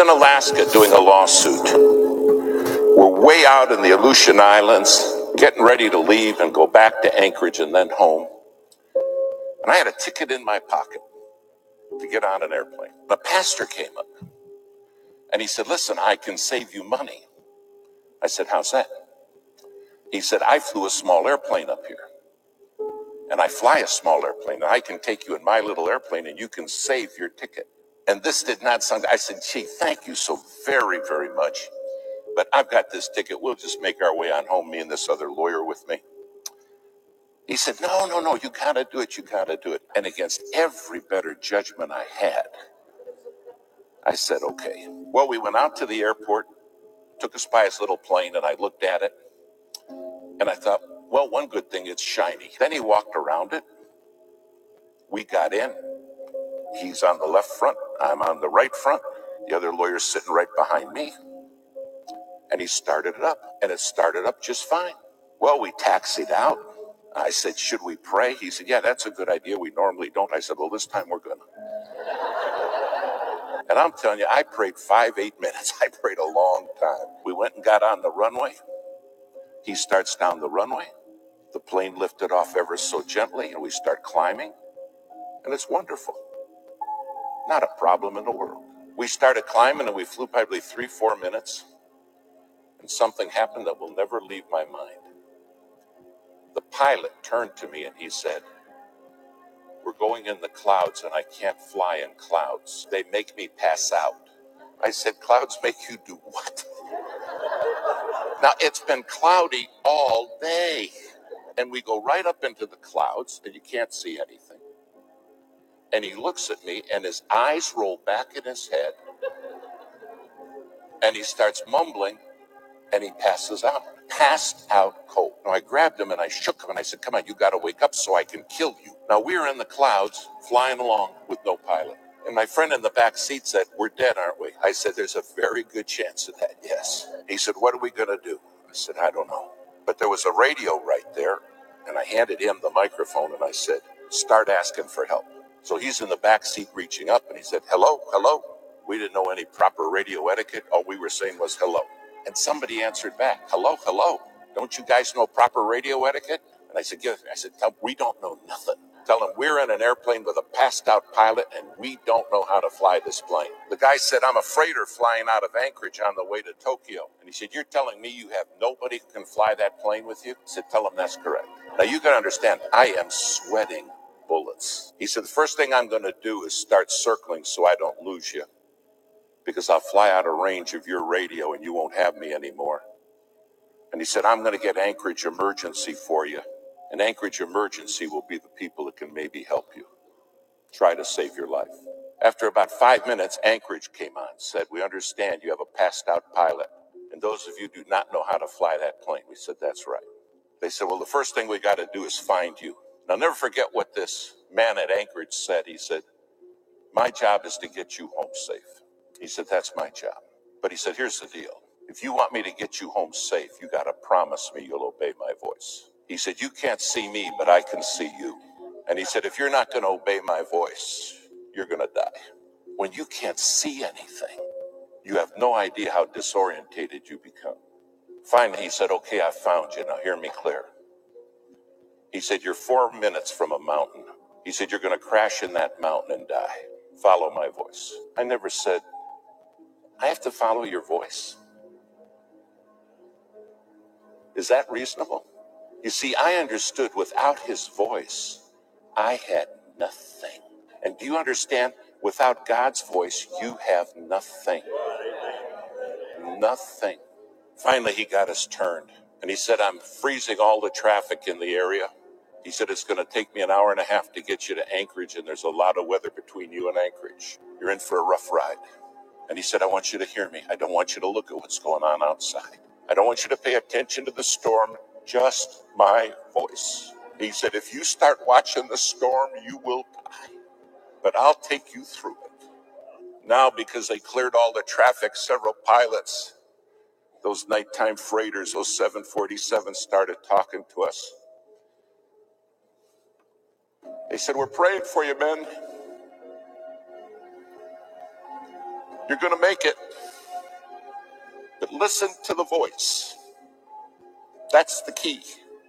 in Alaska doing a lawsuit. We're way out in the Aleutian Islands, getting ready to leave and go back to Anchorage and then home. And I had a ticket in my pocket to get on an airplane. The pastor came up and he said, Listen, I can save you money. I said, How's that? He said, I flew a small airplane up here. And I fly a small airplane. And I can take you in my little airplane and you can save your ticket. And this did not sound, I said, gee, thank you so very, very much. But I've got this ticket. We'll just make our way on home, me and this other lawyer with me. He said, no, no, no, you gotta do it. You gotta do it. And against every better judgment I had, I said, okay. Well, we went out to the airport, took us by his little plane, and I looked at it. And I thought, well, one good thing, it's shiny. Then he walked around it. We got in. He's on the left front. I'm on the right front. The other lawyer's sitting right behind me. And he started it up. And it started up just fine. Well, we taxied out. I said, Should we pray? He said, Yeah, that's a good idea. We normally don't. I said, Well, this time we're going to. And I'm telling you, I prayed five, eight minutes. I prayed a long time. We went and got on the runway. He starts down the runway. The plane lifted off ever so gently, and we start climbing. And it's wonderful. Not a problem in the world. We started climbing and we flew probably three, four minutes. And something happened that will never leave my mind. The pilot turned to me and he said, We're going in the clouds and I can't fly in clouds. They make me pass out. I said, Clouds make you do what? Now it's been cloudy all day. And we go right up into the clouds and you can't see anything. And he looks at me and his eyes roll back in his head and he starts mumbling and he passes out. Passed out cold. Now I grabbed him and I shook him and I said, Come on, you got to wake up so I can kill you. Now we're in the clouds flying along with no pilot. And my friend in the back seat said, We're dead, aren't we? I said, There's a very good chance of that, yes. He said, What are we going to do? I said, I don't know. But there was a radio right there. And I handed him the microphone and I said, Start asking for help. So he's in the back seat reaching up and he said, Hello, hello. We didn't know any proper radio etiquette. All we were saying was hello. And somebody answered back, Hello, hello. Don't you guys know proper radio etiquette? And I said, Give. I said, "Tell- We don't know nothing. Tell him we're in an airplane with a passed out pilot and we don't know how to fly this plane. The guy said, I'm a freighter flying out of Anchorage on the way to Tokyo. And he said, You're telling me you have nobody who can fly that plane with you? I said, Tell him that's correct. Now you got to understand, I am sweating He said, The first thing I'm going to do is start circling so I don't lose you because I'll fly out of range of your radio and you won't have me anymore. And he said, I'm going to get Anchorage Emergency for you. And Anchorage Emergency will be the people that can maybe help you try to save your life. After about five minutes, Anchorage came on, said, We understand you have a passed out pilot. And those of you do not know how to fly that plane. We said, That's right. They said, Well, the first thing we got to do is find you. I'll never forget what this man at Anchorage said. He said, My job is to get you home safe. He said, That's my job. But he said, Here's the deal. If you want me to get you home safe, you got to promise me you'll obey my voice. He said, You can't see me, but I can see you. And he said, If you're not going to obey my voice, you're going to die. When you can't see anything, you have no idea how disorientated you become. Finally, he said, Okay, I found you. Now hear me clear. He said, You're four minutes from a mountain. He said, You're going to crash in that mountain and die. Follow my voice. I never said, I have to follow your voice. Is that reasonable? You see, I understood without his voice, I had nothing. And do you understand? Without God's voice, you have nothing. Nothing. Finally, he got us turned. And he said, I'm freezing all the traffic in the area. He said, It's going to take me an hour and a half to get you to Anchorage, and there's a lot of weather between you and Anchorage. You're in for a rough ride. And he said, I want you to hear me. I don't want you to look at what's going on outside. I don't want you to pay attention to the storm, just my voice. He said, If you start watching the storm, you will die, but I'll take you through it. Now, because they cleared all the traffic, several pilots, those nighttime freighters, those 747s, started talking to us. They said, We're praying for you, men. You're going to make it, but listen to the voice. That's the key.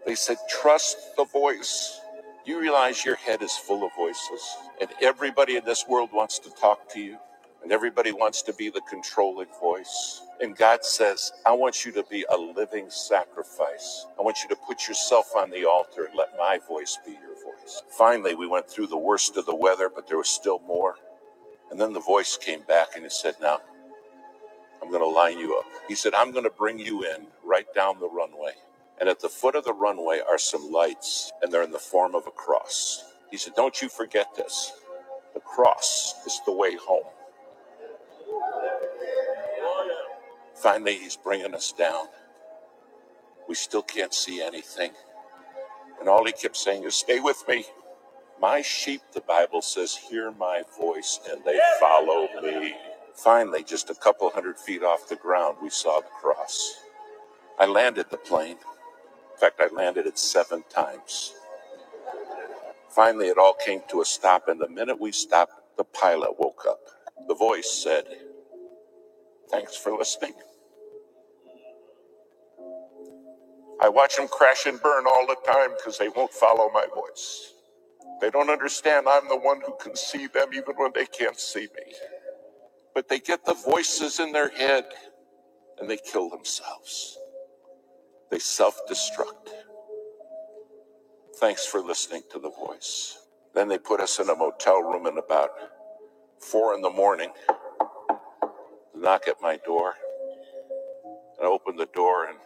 They said, trust the voice. You realize your head is full of voices, and everybody in this world wants to talk to you, and everybody wants to be the controlling voice. And God says, I want you to be a living sacrifice. I want you to put yourself on the altar and let my voice be your. Finally, we went through the worst of the weather, but there was still more. And then the voice came back and it said, Now, I'm going to line you up. He said, I'm going to bring you in right down the runway. And at the foot of the runway are some lights, and they're in the form of a cross. He said, Don't you forget this. The cross is the way home. Finally, he's bringing us down. We still can't see anything. And all he kept saying is, Stay with me. My sheep, the Bible says, hear my voice and they follow me. Finally, just a couple hundred feet off the ground, we saw the cross. I landed the plane. In fact, I landed it seven times. Finally, it all came to a stop, and the minute we stopped, the pilot woke up. The voice said, Thanks for listening. I watch them crash and burn all the time because they won't follow my voice. They don't understand I'm the one who can see them even when they can't see me. But they get the voices in their head and they kill themselves. They self destruct. Thanks for listening to the voice. Then they put us in a motel room at about four in the morning, knock at my door. And I opened the door and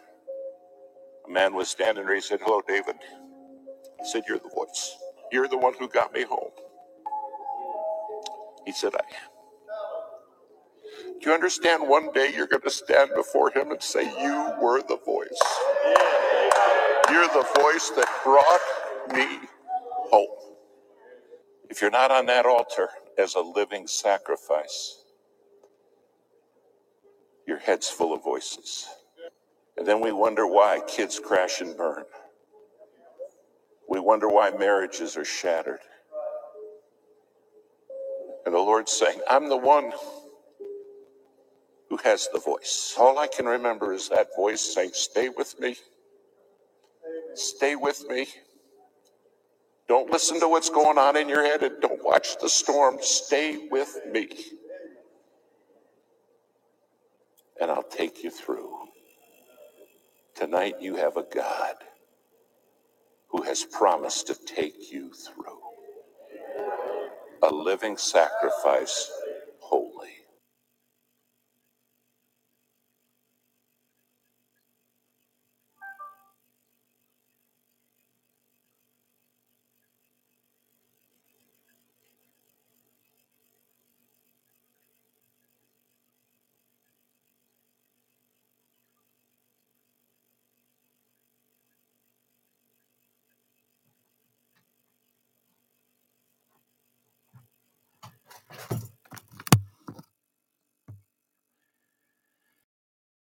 a man was standing there. He said, Hello, David. I said, You're the voice. You're the one who got me home. He said, I am. Do you understand one day you're going to stand before him and say, You were the voice? You're the voice that brought me home. If you're not on that altar as a living sacrifice, your head's full of voices. And then we wonder why kids crash and burn. We wonder why marriages are shattered. And the Lord's saying, I'm the one who has the voice. All I can remember is that voice saying, Stay with me. Stay with me. Don't listen to what's going on in your head and don't watch the storm. Stay with me. And I'll take you through. Tonight, you have a God who has promised to take you through a living sacrifice